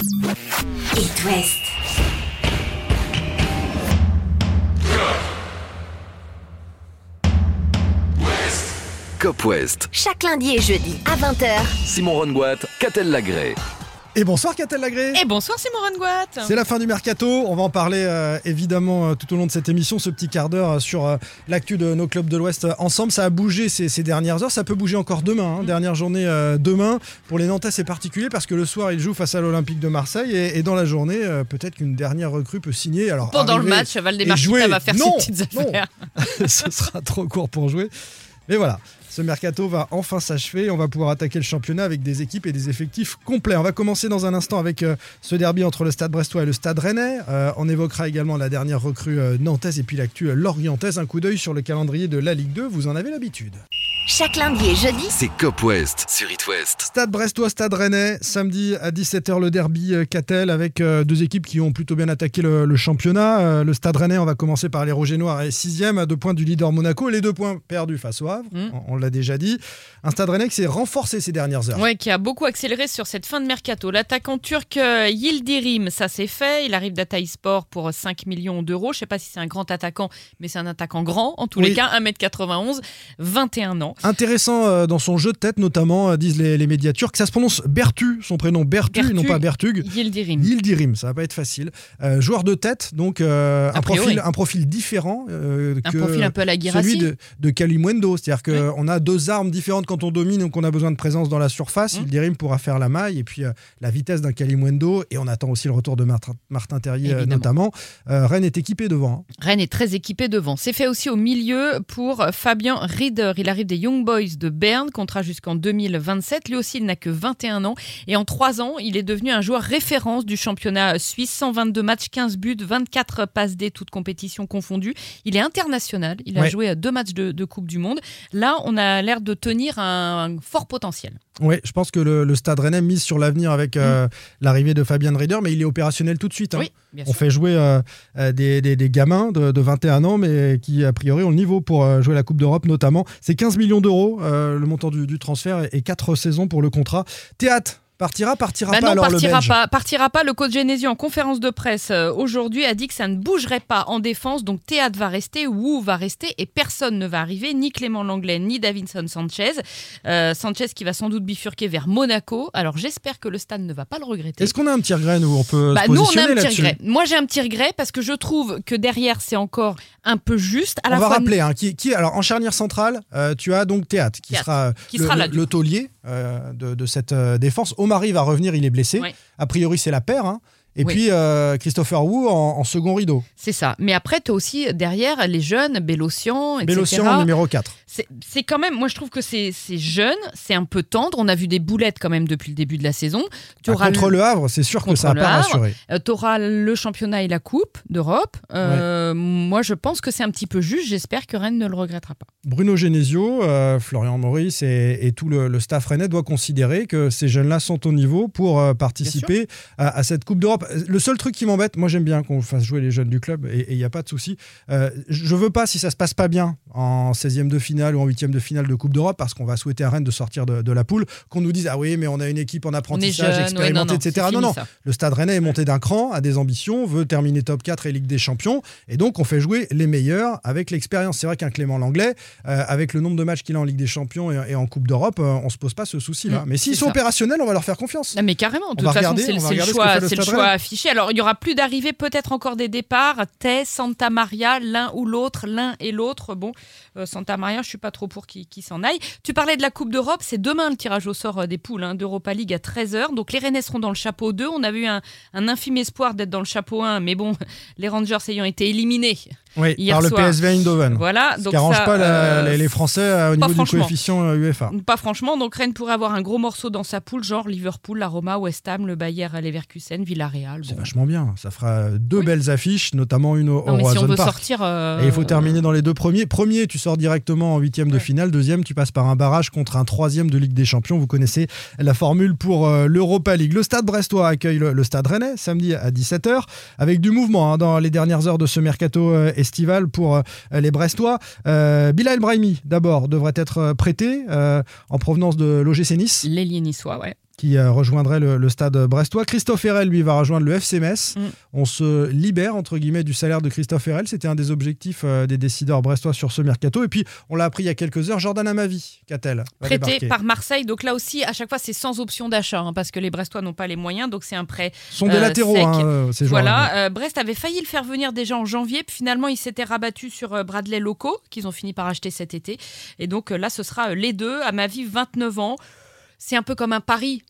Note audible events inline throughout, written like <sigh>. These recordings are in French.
It West. Cop West. Chaque lundi et jeudi à 20h. Simon Rongoat, Catel Lagré. Et bonsoir Catel Lagré Et bonsoir Simon Rongoat C'est la fin du mercato, on va en parler euh, évidemment euh, tout au long de cette émission, ce petit quart d'heure euh, sur euh, l'actu de nos clubs de l'Ouest ensemble. Ça a bougé ces, ces dernières heures, ça peut bouger encore demain, hein. dernière journée euh, demain. Pour les Nantais c'est particulier parce que le soir ils jouent face à l'Olympique de Marseille et, et dans la journée peut-être qu'une dernière recrue peut signer. Alors, Pendant le match, jouer- Kita va faire Non, ses petites non. affaires. <laughs> ce sera trop court pour jouer. Mais voilà, ce mercato va enfin s'achever. On va pouvoir attaquer le championnat avec des équipes et des effectifs complets. On va commencer dans un instant avec euh, ce derby entre le Stade Brestois et le Stade Rennais. Euh, on évoquera également la dernière recrue euh, nantaise et puis l'actu lorientaise. Un coup d'œil sur le calendrier de la Ligue 2, vous en avez l'habitude. Chaque lundi et jeudi, C'est Cop West sur It West. Stade Brestois, Stade Rennais, samedi à 17h le derby euh, Catel avec euh, deux équipes qui ont plutôt bien attaqué le, le championnat. Euh, le Stade Rennais, on va commencer par les Rouges et Noirs et 6 à deux points du leader Monaco. Les deux points perdus face au Havre, Mm. on, on l'a déjà dit. Un Stade Rennais qui s'est renforcé ces dernières heures. Ouais, qui a beaucoup accéléré sur cette fin de mercato. L'attaquant turc Yildirim, ça c'est fait. Il arrive d'Ataï Sport pour 5 millions d'euros. Je sais pas si c'est un grand attaquant, mais c'est un attaquant grand en tous Oui. les cas. 1m91, 21 ans. Intéressant euh, dans son jeu de tête, notamment, euh, disent les, les médias turcs. Ça se prononce Bertu, son prénom Bertu, Bertu. non pas Bertug. Yildirim. Yildirim, ça va pas être facile. Euh, joueur de tête, donc euh, A un, profil, un profil différent euh, Un que profil un peu à la celui de, de Kalimwendo. C'est-à-dire qu'on a deux armes différentes quand on domine ou qu'on a besoin de présence dans la surface. Mm. Yildirim pourra faire la maille et puis la vitesse d'un Kalimwendo. Et on attend aussi le retour de Martin, Martin Terrier, Évidemment. notamment. Rennes est équipé devant. hein. Rennes est très équipé devant. C'est fait aussi au milieu pour Fabien Rieder. Il arrive des Young Boys de Berne, contrat jusqu'en 2027. Lui aussi, il n'a que 21 ans. Et en 3 ans, il est devenu un joueur référence du championnat suisse. 122 matchs, 15 buts, 24 passes D, toutes compétitions confondues. Il est international. Il a Ouais. joué à deux matchs de, de Coupe du Monde. Là, on a l'air de tenir un, fort potentiel. Oui, je pense que le, le Stade Rennais mise sur l'avenir avec euh, l'arrivée de Fabien Rieder, mais il est opérationnel tout de suite. hein. Mm. Oui, bien On sûr. fait jouer euh, euh, des, des- des gamins de, de 21 ans, mais qui a priori ont le niveau pour jouer la Coupe d'Europe notamment. C'est 15 millions d'euros euh, le montant du, du transfert et, 4 saisons pour le contrat. Théâtre partira, partira Bah pas non, alors partira le Belge. pas, partira pas. Le coach Genesio en conférence de presse euh, aujourd'hui a dit que ça ne bougerait pas en défense. Donc Théâtre va rester, Wu va rester et personne ne va arriver, ni Clément Langlais, ni Davinson Sanchez. Euh, Sanchez qui va sans doute bifurquer vers Monaco. Alors j'espère que le stade ne va pas le regretter. Est-ce qu'on a un petit regret nous? On peut Bah, se nous, on a un petit regret. Moi, j'ai un petit regret parce que je trouve que derrière, c'est encore un peu juste. À On la va fois, rappeler, hein, qui, qui- alors en charnière centrale, euh, tu as donc Théâtre qui Théâtre, sera, euh, qui le, sera là, le- du le coup. taulier euh, de, de cette défense. Omari va revenir, il est blessé. Ouais. A priori, c'est la paire. hein. Et Oui. puis euh, Christopher Wu en, en second rideau. C'est ça. Mais après, tu as aussi derrière les jeunes, Bélocian, etc. Bélocian numéro 4. C'est quand même, moi je trouve que c'est jeune, c'est un peu tendre. On a vu des boulettes quand même depuis le début de la saison. Tu Ah, contre le Havre, c'est sûr que ça n'a pas rassuré. tu auras le championnat et la Coupe d'Europe. Euh, Moi je pense que c'est un petit peu juste. J'espère que Rennes ne le regrettera pas. Bruno Genesio, euh, Florian Maurice et, et tout le, le staff rennais doit considérer que ces jeunes-là sont au niveau pour euh, participer à, à cette Coupe d'Europe. Le seul truc qui m'embête, moi j'aime bien qu'on fasse jouer les jeunes du club et il n'y a pas de souci. Euh, je veux pas, si ça se passe pas bien en 16e de finale ou en 8e de finale de Coupe d'Europe, parce qu'on va souhaiter à Rennes de sortir de, de la poule, qu'on nous dise Ah oui, mais on a une équipe en apprentissage, jeune, ouais, non, expérimentée, non, etc. Non, non. ça. Le Stade Rennais est monté d'un cran, a des ambitions, veut terminer top 4 et Ligue des Champions. Et donc, on fait jouer les meilleurs avec l'expérience. C'est vrai qu'un Clément Langlais, euh, avec le nombre de matchs qu'il a en Ligue des Champions et, et en Coupe d'Europe, euh, on se pose pas ce souci-là. Mm, Mais s'ils sont ça. opérationnels, on va leur faire confiance. Non, mais carrément, de toute façon, c'est le- choix, affiché. Alors, il y aura plus d'arrivées, peut-être encore des départs. Thé, Santa Maria, l'un ou l'autre, l'un et l'autre. Bon, euh, Santa Maria, je suis pas trop pour qu'il s'en aille. Tu parlais de la Coupe d'Europe, c'est demain le tirage au sort euh, des poules hein, d'Europa League à 13h. Donc, les Rennais seront dans le chapeau 2. On avait eu un, un infime espoir d'être dans le chapeau 1, mais bon, <laughs> les Rangers ayant été éliminés. Oui, Hier par le. PSV Eindhoven. Voilà. Donc qui arrange ça, pas la- euh, les, les Français euh, au niveau du coefficient euh, UEFA. Pas franchement, donc Rennes pourrait avoir un gros morceau dans sa poule, genre Liverpool, la Roma, West Ham, le Bayer, Leverkusen, Villarreal. C'est vachement bien. Ça fera deux Oui. belles affiches, notamment une au, Non, au mais si on Roazhon veut Park. sortir. Et il faut terminer dans les deux premiers. Premier, tu sors directement en huitième de finale. Deuxième, tu passes par un barrage contre un troisième de Ligue des Champions. Vous connaissez la formule pour euh, l'Europa League. Le Stade Brestois accueille le, le Stade Rennais samedi à 17h avec du mouvement hein, dans les dernières heures de ce mercato euh, estival pour euh, les Brestois. Euh, Bilal Brahimi, d'abord, devrait être euh, prêté en provenance de l'OGC Nice. L'ailier niçois, ouais. Qui euh, rejoindrait le, le stade brestois. Christophe Herel, lui, va rejoindre le FC Metz. Mm. On se libère, entre guillemets, du salaire de Christophe Herel. C'était un des objectifs euh, des décideurs brestois sur ce mercato. Et puis, on l'a appris il y a quelques heures, Jordan Amavi, qu'a-t-elle? Prêté débarquer. par Marseille. Donc là aussi, à chaque fois, c'est sans option d'achat hein, parce que les Brestois n'ont pas les moyens. Donc c'est un prêt. Ce sont des euh, latéraux, sec. hein, ces. Voilà. Euh, Brest avait failli le faire venir déjà en janvier. Puis finalement, ils s'étaient rabattus sur Bradley Loco, qu'ils ont fini par acheter cet été. Et donc là, ce sera les deux. À ma vie, 29 ans. C'est un peu comme un pari.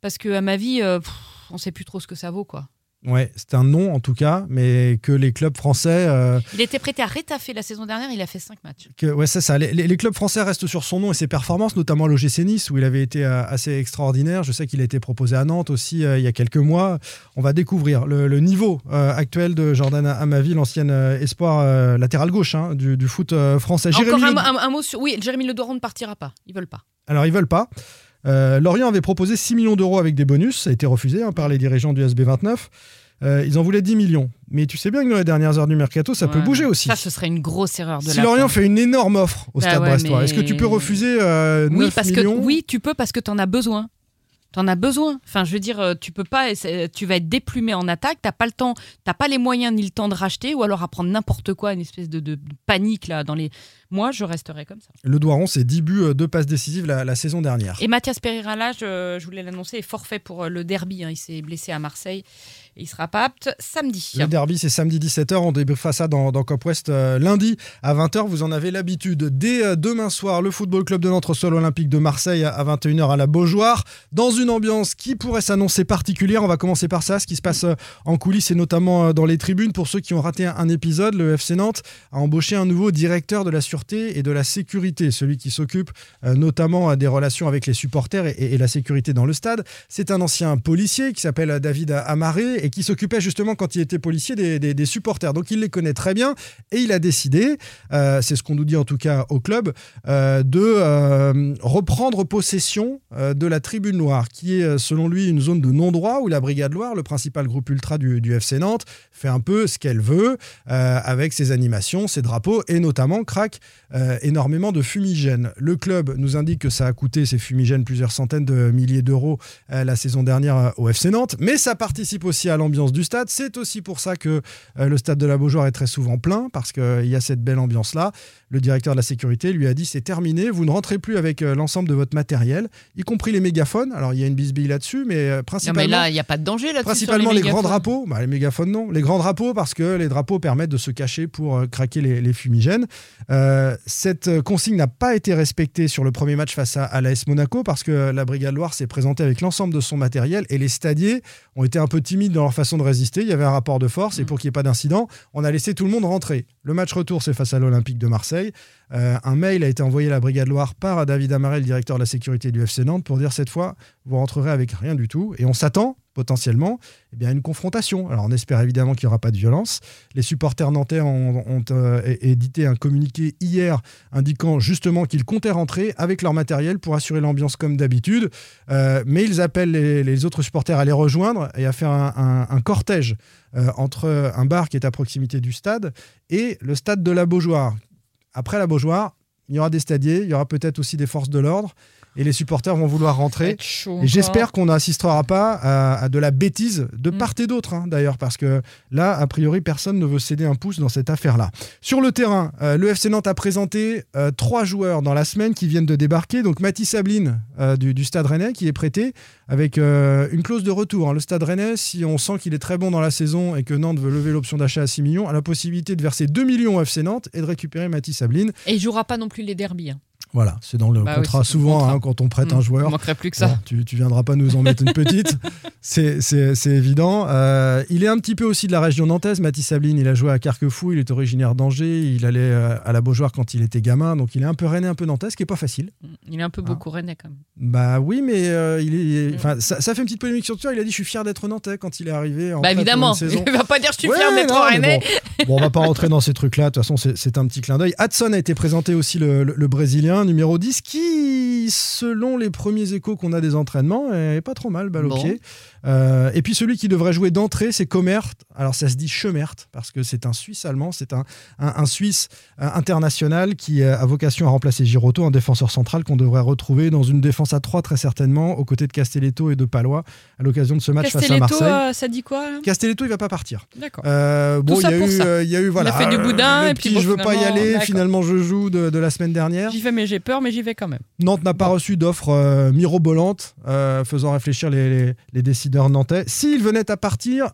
Parce que à ma vie, euh, pff, on sait plus trop ce que ça vaut, quoi. Ouais, c'est un nom en tout cas, mais que les clubs français. euh, Il était prêté à Rétafé la saison dernière. Il a fait 5 matchs. que, ouais, c'est ça. Les, clubs français restent sur son nom et ses performances, notamment l'OGC Nice, où il avait été euh, assez extraordinaire. Je sais qu'il a été proposé à Nantes aussi euh, il y a quelques mois. On va découvrir le, le niveau euh, actuel de Jordan Amavi, l'ancienne euh, espoir euh, latéral gauche hein, du, du foot euh, français. Encore Jérémy un, Le- mot- un- un mot sur. Oui, Jérémy Le Doron ne partira pas. Ils veulent pas. Alors, ils veulent pas. Euh, Lorient avait proposé 6 millions d'euros avec des bonus. Ça a été refusé hein, par les dirigeants du SB29. Euh, ils en voulaient 10 millions. Mais tu sais bien que dans les dernières heures du mercato, ça peut bouger aussi. Ça, ce serait une grosse erreur de Si la Lorient part. fait une énorme offre au Bah Stade ouais, Brestois, mais- est-ce que tu peux refuser euh, 9 Oui, parce que millions? oui, tu peux parce que tu en as besoin. Tu en as besoin. Enfin, je veux dire, euh, tu peux pas. Tu vas être déplumé en attaque. T'as pas le temps. T'as pas les moyens ni le temps de racheter, ou alors à prendre n'importe quoi, une espèce de, de- de panique là dans les. Moi, je resterai comme ça. Le Doiron, c'est 10 buts, 2 passes décisives la, la saison dernière. Et Mathias Pereira là, je, je voulais l'annoncer, est forfait pour euh, le derby. hein. Il s'est blessé à Marseille il sera pas apte samedi. Le derby, c'est samedi 17h. On débriefa ça dans, dans Cop West euh, lundi à 20h. Vous en avez l'habitude. Dès euh, demain soir, le Football Club de Nantes reçoit l'Olympique de Marseille à 21h à la Beaujoire. Dans une ambiance qui pourrait s'annoncer particulière. On va commencer par ça, ce qui se passe euh, en coulisses et notamment euh, dans les tribunes. Pour ceux qui ont raté un, un épisode, le FC Nantes a embauché un nouveau directeur de la et de la sécurité, celui qui s'occupe euh, notamment euh, des relations avec les supporters et, la sécurité dans le stade. C'est un ancien policier qui s'appelle David Amaré et qui s'occupait justement quand il était policier des, supporters. Donc il les connaît très bien et il a décidé, euh, c'est ce qu'on nous dit en tout cas au club, euh, de euh, reprendre possession euh, de la tribune noire, qui est euh, selon lui une zone de non-droit où la Brigade Loire, le principal groupe ultra du, FC Nantes, fait un peu ce qu'elle veut euh, avec ses animations, ses drapeaux et notamment craque euh, énormément de fumigènes. Le club nous indique que ça a coûté ces fumigènes plusieurs centaines de milliers d'euros euh, la saison dernière euh, au FC Nantes, mais ça participe aussi à l'ambiance du stade. C'est aussi pour ça que euh, le stade de la Beaujoire est très souvent plein, parce qu'il y a cette belle ambiance-là. Le directeur de la sécurité lui a dit c'est terminé, vous ne rentrez plus avec l'ensemble de votre matériel, y compris les mégaphones. Alors il y a une bisbille là-dessus, mais Non, principalement... mais là, il n'y a pas de danger là-dessus. Principalement les, les, grands drapeaux, Bah, les mégaphones non, les grands drapeaux parce que les drapeaux permettent de se cacher pour craquer les, les fumigènes. Euh, cette euh, consigne n'a pas été respectée sur le premier match face à, à l'AS Monaco parce que la Brigade Loire s'est présentée avec l'ensemble de son matériel et les stadiers ont été un peu timides dans leur façon de résister. Il y avait un rapport de force et Mm. pour qu'il n'y ait pas d'incident, on a laissé tout le monde rentrer. Le match retour, c'est face à l'Olympique de Marseille. Euh, un mail a été envoyé à la Brigade Loire par David Amarel, directeur de la sécurité du FC Nantes, pour dire cette fois, vous rentrerez avec rien du tout. Et on s'attend potentiellement eh bien, à une confrontation. Alors on espère évidemment qu'il n'y aura pas de violence. Les supporters nantais ont, euh, édité un communiqué hier indiquant justement qu'ils comptaient rentrer avec leur matériel pour assurer l'ambiance comme d'habitude. Euh, mais ils appellent les, autres supporters à les rejoindre et à faire un, un- cortège entre un bar qui est à proximité du stade et le stade de la Beaujoire. Après la Beaujoire, il y aura des stadiers, il y aura peut-être aussi des forces de l'ordre et les supporters vont vouloir rentrer. être chaud Et j'espère qu'on n'assistera pas à, à de la bêtise de Mm. part et d'autre, hein, d'ailleurs, parce que là, a priori, personne ne veut céder un pouce dans cette affaire-là. Sur le terrain, euh, le FC Nantes a présenté euh, trois joueurs dans la semaine qui viennent de débarquer. Donc Mathis Sabline euh, du, du Stade Rennais qui est prêté avec une clause de retour. hein. Le Stade Rennais, si on sent qu'il est très bon dans la saison et que Nantes veut lever l'option d'achat à 6 millions, a la possibilité de verser 2 millions au FC Nantes et de récupérer Mathis Sabline. Et il jouera pas non plus les derbies. hein. Voilà, c'est dans le Bah contrat souvent contrat. hein, quand on prête un Mm. joueur. Manquerait plus que ça. Bon, tu, tu viendras pas nous en mettre une petite, <laughs> c'est évident. Euh, il est un petit peu aussi de la région nantaise. Mathis Sabline, il a joué à Carquefou, il est originaire d'Angers, il allait euh, à la Beaujoire quand il était gamin, donc il est un peu rennais, un peu nantais, ce qui est pas facile. Il est un peu Ah. beaucoup rennais quand même. Bah oui, mais euh, il est, Mm. enfin, ça, ça fait une petite polémique sur Twitter. Il a dit je suis fier d'être nantais quand il est arrivé. En Bah évidemment. saison. <laughs> Il va pas dire je suis Ouais, fier d'être rennais. Bon, Bon, on va pas rentrer dans ces trucs-là. De toute façon, c'est c'est un petit clin d'œil. Hudson a été présenté aussi le, le- le Brésilien numéro 10 qui qui, selon les premiers échos qu'on a des entraînements, est pas trop mal, balle au Bon. pied. Euh, et puis celui qui devrait jouer d'entrée, c'est Comert. Alors ça se dit Schemert parce que c'est un Suisse allemand, c'est un, un, un Suisse euh, international qui a vocation à remplacer Giroto, un défenseur central qu'on devrait retrouver dans une défense à 3 très certainement, aux côtés de Castelletto et de Palois à l'occasion de ce match face à Castelletto, Marseille. euh, ça dit quoi Castelletto, il va pas partir. D'accord. Euh, bon, il y, a eu, ça. euh, il y a eu, voilà. fait du boudin, et puis petit, bon, je veux pas y aller. Finalement, je joue de, de la semaine dernière. J'y vais, mais j'ai peur, mais j'y vais quand même. Nantes n'a pas reçu d'offre euh, mirobolante, euh, faisant réfléchir les, les- les décideurs nantais. S'il venait à partir,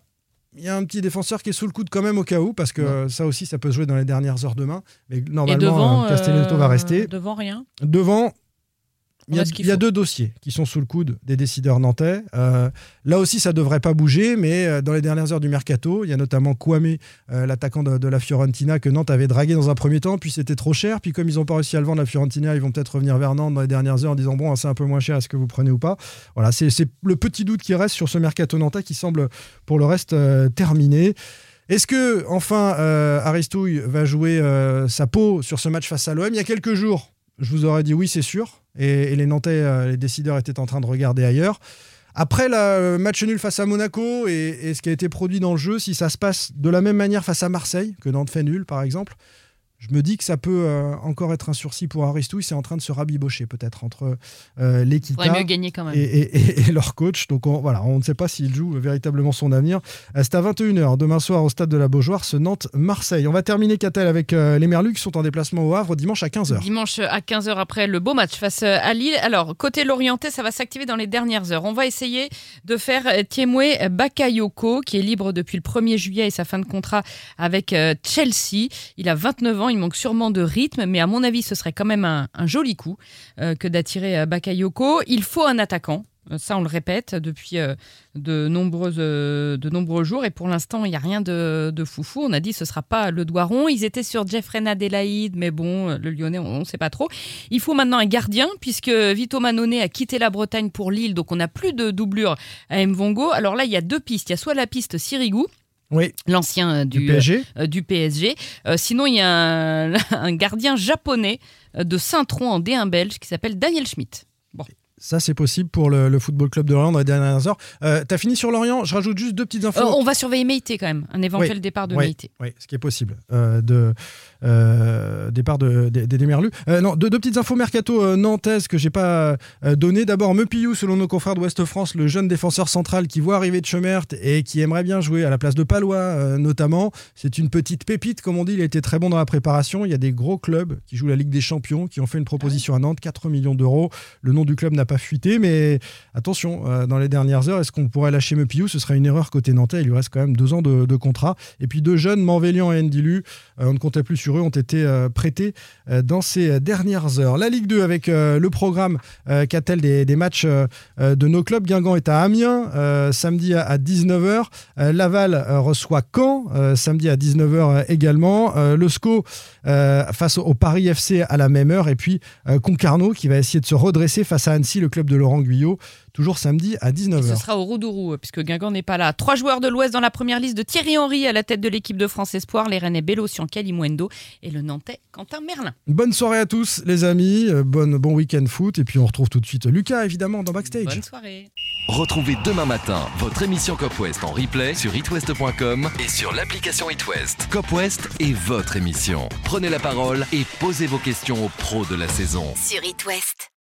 il y a un petit défenseur qui est sous le coude quand même au cas où, parce que ça aussi, ça peut se jouer dans les dernières heures demain. Mais Et normalement, devant, euh, Castelletto va rester. Devant rien. Devant, il y, a, il y deux dossiers qui sont sous le coude des décideurs nantais. Euh, là aussi, ça devrait pas bouger, mais euh, dans les dernières heures du mercato, il y a notamment Kwame, euh, l'attaquant de, de la Fiorentina, que Nantes avait dragué dans un premier temps, puis c'était trop cher. Puis comme ils n'ont pas réussi à le vendre, la Fiorentina, ils vont peut-être revenir vers Nantes dans les dernières heures en disant bon, c'est un peu moins cher, est-ce que vous prenez ou pas? Voilà, c'est c'est le petit doute qui reste sur ce mercato nantais qui semble pour le reste euh, terminé. Est-ce que enfin Aristouille va jouer sa peau sur ce match face à l'OM Il y a quelques jours, je vous aurais dit oui, c'est sûr. Et, les Nantais, euh, les décideurs étaient en train de regarder ailleurs. Après le match nul face à Monaco et, et ce qui a été produit dans le jeu, si ça se passe de la même manière face à Marseille, que Nantes fait nul par exemple, je me dis que ça peut euh, encore être un sursis pour Aristouille. C'est en train de se rabibocher peut-être entre euh, même. et, et- et- et leur coach. Donc on, voilà, on ne sait pas s'il joue véritablement son avenir. Euh, C'est à 21h demain soir au stade de la Beaujoire, ce Nantes-Marseille. On va terminer, Catel, avec euh, les Merlus qui sont en déplacement au Havre dimanche à 15h. Dimanche à 15h après le beau match face à Lille. Alors, côté Lorientais, ça va s'activer dans les dernières heures. On va essayer de faire Tiemwe Bakayoko, qui est libre depuis le 1er juillet et sa fin de contrat avec Chelsea. Il a 29 ans, il manque sûrement de rythme, mais à mon avis, ce serait quand même un, joli coup euh, que d'attirer euh, Bakayoko. Il faut un attaquant. Euh, Ça, on le répète depuis de, nombreux jours. Et pour l'instant, il n'y a rien de, foufou. On a dit ce ne sera pas le doigt rond. Ils étaient sur Jeffrey Adelaide, mais bon, le Lyonnais, on ne sait pas trop. Il faut maintenant un gardien, puisque Vito Manone a quitté la Bretagne pour Lille. Donc, on n'a plus de doublure à Mvongo. Alors là, il y a deux pistes. Il y a soit la piste Sirigu, Oui, l'ancien euh, du, du, PSG. euh, du PSG. Euh, sinon, il y a un, <laughs> un gardien japonais de Saint-Tron en D1 belge qui s'appelle Daniel Schmidt. Ça, c'est possible pour le, le Football Club de Lorient dans les dernières heures. Euh, T'as fini sur Lorient Je rajoute juste deux petites infos. Euh, on va surveiller Meïté quand même, un éventuel Oui, départ de oui, Meïté. Oui, ce qui est possible. Euh, de départ de, des des Merlus. Non, deux, deux petites infos mercato nantaises que j'ai pas données. D'abord, Meupillou, selon nos confrères d'Ouest France, le jeune défenseur central qui voit arriver de Chemert et qui aimerait bien jouer à la place de Palois, notamment. C'est une petite pépite, comme on dit. Il a été très bon dans la préparation. Il y a des gros clubs qui jouent la Ligue des Champions qui ont fait une proposition à Nantes, 4 millions d'euros. Le nom du club n'a pas fuité, mais attention, euh, dans les dernières heures, est-ce qu'on pourrait lâcher Meupillou Ce serait une erreur côté nantais. Il lui reste quand même deux ans de, contrat. Et puis deux jeunes, Manvélian et Ndilu, euh, on ne comptait plus sur eux, ont été euh, prêtés dans ces dernières heures. La Ligue 2 avec le programme qu'a-t-elle des, matchs de nos clubs? Guingamp est à Amiens samedi à, à 19h. Euh, Laval reçoit Caen samedi à 19h également. Le SCO face au, au Paris FC à la même heure. Et puis Concarneau qui va essayer de se redresser face à Annecy, le club de Laurent Guyot, toujours samedi à Et ce 19h. sera au Roudourou, puisque Guingamp n'est pas là. Trois joueurs de l'Ouest dans la première liste de Thierry Henry à la tête de l'équipe de France Espoir, les Rennais Bélocian Kalimuendo et le Nantais Quentin Merlin. Bonne soirée à tous les amis, Euh, bonne, bon week-end foot. Et puis on retrouve tout de suite Lucas évidemment dans Backstage. Bonne soirée. Retrouvez demain matin votre émission Cop West en replay sur itwest.com et sur l'application itwest. Cop West est votre émission. Prenez la parole et posez vos questions aux pros de la saison. Sur It West.